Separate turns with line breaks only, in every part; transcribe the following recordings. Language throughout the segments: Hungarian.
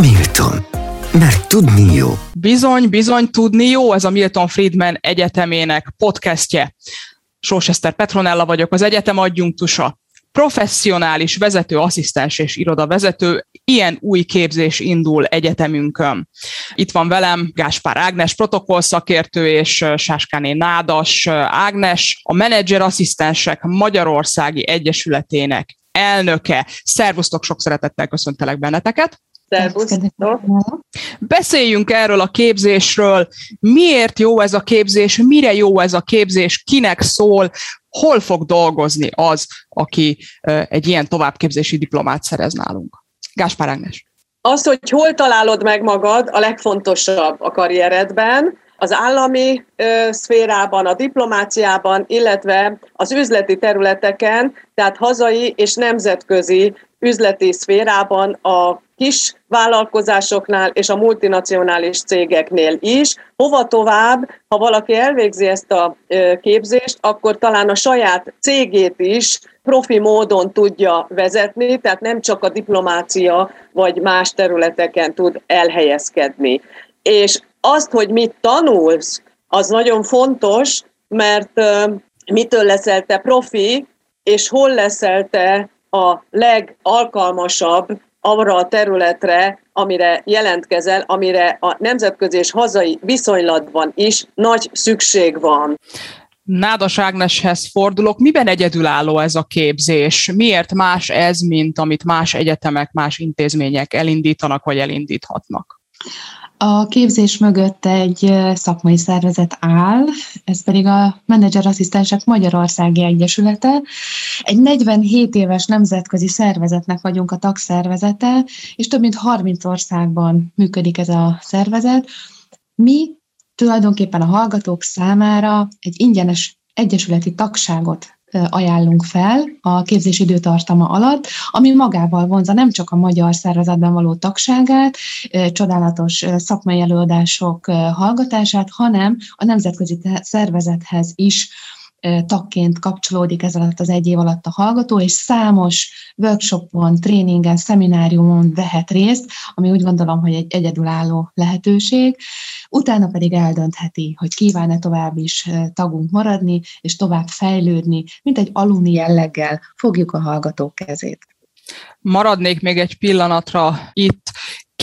Milton. Mert tudni jó.
Bizony, bizony tudni jó, ez a Milton Friedman Egyetemének podcastje. Sósester Petronella vagyok, az egyetem adjunktusa. Professzionális vezető, asszisztens és irodavezető, ilyen új képzés indul egyetemünkön. Itt van velem Gáspár Ágnes, protokollszakértő és Sáskáné Nádas Ágnes, a menedzser asszisztensek Magyarországi Egyesületének elnöke. Szervusztok, sok szeretettel köszöntelek benneteket.
Szervusztok!
Beszéljünk erről a képzésről, miért jó ez a képzés, mire jó ez a képzés, kinek szól, hol fog dolgozni az, aki egy ilyen továbbképzési diplomát szerez nálunk. Gáspár Ágnes.
Az, hogy hol találod meg magad, a legfontosabb a karrieredben, az állami ö, szférában, a diplomáciában, illetve az üzleti területeken, tehát hazai és nemzetközi üzleti szférában a kis vállalkozásoknál és a multinacionális cégeknél is. Hova tovább, ha valaki elvégzi ezt a képzést, akkor talán a saját cégét is profi módon tudja vezetni, tehát nem csak a diplomácia vagy más területeken tud elhelyezkedni. És azt, hogy mit tanulsz, az nagyon fontos, mert mitől leszel te profi, és hol leszel te a legalkalmasabb arra a területre, amire jelentkezel, amire a nemzetközi és hazai viszonylatban is nagy szükség van.
Nádas Ágneshez fordulok. Miben egyedülálló ez a képzés? Miért más ez, mint amit más egyetemek, más intézmények elindítanak vagy elindíthatnak?
A képzés mögött egy szakmai szervezet áll, ez pedig a Menedzser Asszisztensek Magyarországi Egyesülete. Egy 47 éves nemzetközi szervezetnek vagyunk a tagszervezete, és több mint 30 országban működik ez a szervezet. Mi tulajdonképpen a hallgatók számára egy ingyenes egyesületi tagságot ajánlunk fel a képzés időtartama alatt, ami magával vonza nem csak a magyar szervezetben való tagságát, csodálatos szakmai előadások hallgatását, hanem a nemzetközi szervezethez is tagként kapcsolódik ez alatt az egy év alatt a hallgató, és számos workshopon, tréningen, szemináriumon vehet részt, ami úgy gondolom, hogy egy egyedülálló lehetőség. Utána pedig eldöntheti, hogy kíván-e tovább is tagunk maradni, és tovább fejlődni, mint egy alumni jelleggel fogjuk a hallgatók kezét.
Maradnék még egy pillanatra itt,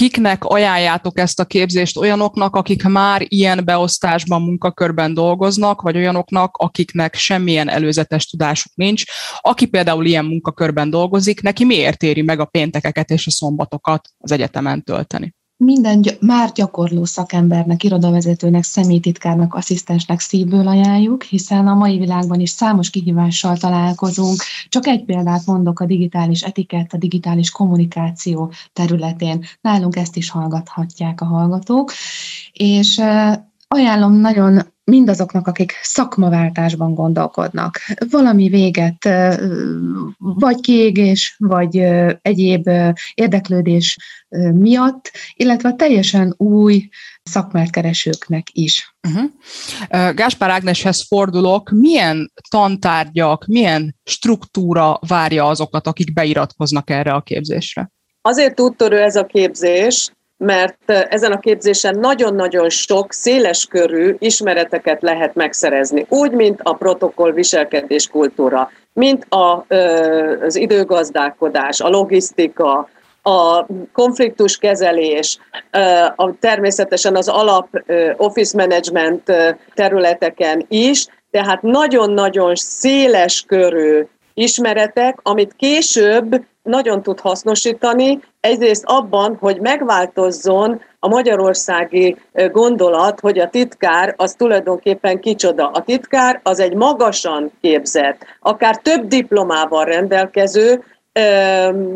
kiknek ajánljátok ezt a képzést olyanoknak, akik már ilyen beosztásban, munkakörben dolgoznak, vagy olyanoknak, akiknek semmilyen előzetes tudásuk nincs. Aki például ilyen munkakörben dolgozik, neki miért éri meg a péntekeket és a szombatokat az egyetemen tölteni?
Minden gy- már gyakorló szakembernek, irodavezetőnek, személytitkárnak, asszisztensnek szívből ajánljuk, hiszen a mai világban is számos kihívással találkozunk. Csak egy példát mondok a digitális etikett, a digitális kommunikáció területén. Nálunk ezt is hallgathatják a hallgatók. És ajánlom nagyon mindazoknak, akik szakmaváltásban gondolkodnak. Valami véget, vagy kiégés, vagy egyéb érdeklődés miatt, illetve a teljesen új szakmát keresőknek is.
Uh-huh. Gáspár Ágneshez fordulok, milyen tantárgyak, milyen struktúra várja azokat, akik beiratkoznak erre a képzésre?
Azért úttörő ez a képzés, mert ezen a képzésen nagyon-nagyon sok széleskörű ismereteket lehet megszerezni, úgy, mint a protokoll viselkedés kultúra, mint a, az időgazdálkodás, a logisztika, a konfliktuskezelés, a, természetesen az alap office management területeken is, tehát nagyon-nagyon széles körű ismeretek, amit később nagyon tud hasznosítani, egyrészt abban, hogy megváltozzon a magyarországi gondolat, hogy a titkár az tulajdonképpen kicsoda. A titkár az egy magasan képzett, akár több diplomával rendelkező,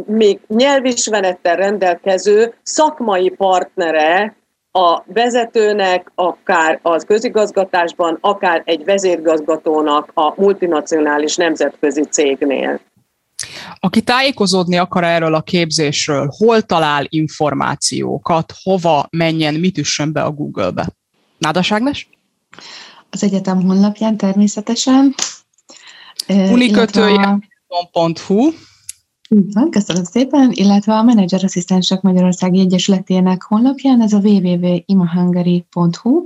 még nyelvismerettel rendelkező szakmai partnere a vezetőnek, akár az közigazgatásban, akár egy vezérgazgatónak a multinacionális nemzetközi cégnél.
Aki tájékozódni akar erről a képzésről, hol talál információkat, hova menjen, mit üssön be a Google-be? Nádas Ágnes?
Az egyetem honlapján természetesen.
Unikötője.hu
van, köszönöm szépen, illetve a Menedzser Asszisztensek Magyarországi Egyesületének honlapján ez a www.imahungary.hu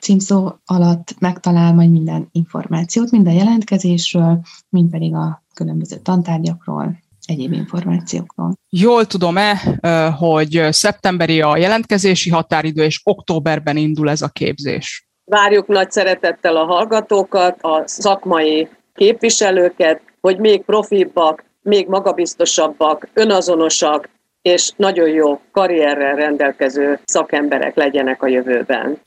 címszó alatt megtalál majd minden információt, minden jelentkezésről, mind pedig a különböző tantárgyakról, egyéb információkról.
Jól tudom-e, hogy szeptemberi a jelentkezési határidő, és októberben indul ez a képzés?
Várjuk nagy szeretettel a hallgatókat, a szakmai képviselőket, hogy még profibbak, még magabiztosabbak, önazonosak, és nagyon jó karrierrel rendelkező szakemberek legyenek a jövőben.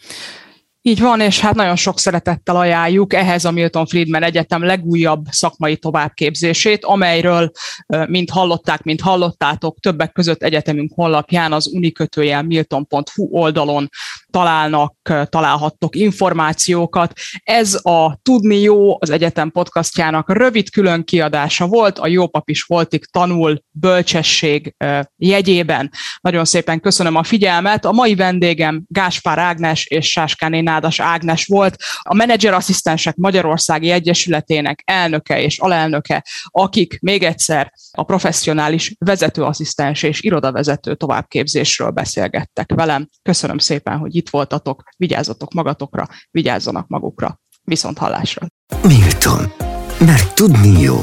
Így van, és hát nagyon sok szeretettel ajánljuk ehhez a Milton Friedman Egyetem legújabb szakmai továbbképzését, amelyről, mint hallották, mint hallottátok, többek között egyetemünk honlapján az unikötőjel milton.hu oldalon találnak, találhattok információkat. Ez a Tudni Jó az egyetem podcastjának rövid külön kiadása volt, a Jópap is voltig tanul bölcsesség jegyében. Nagyon szépen köszönöm a figyelmet. A mai vendégem Gáspár Ágnes és Sáskáné Nádas Ágnes volt, a menedzserasszisztensek Magyarországi Egyesületének elnöke és alelnöke, akik még egyszer a professzionális vezetőasszisztens és irodavezető továbbképzésről beszélgettek velem. Köszönöm szépen, hogy itt voltatok, vigyázzatok magatokra, vigyázzanak magukra. Viszont hallásra.
Milton. Mert tudni jó.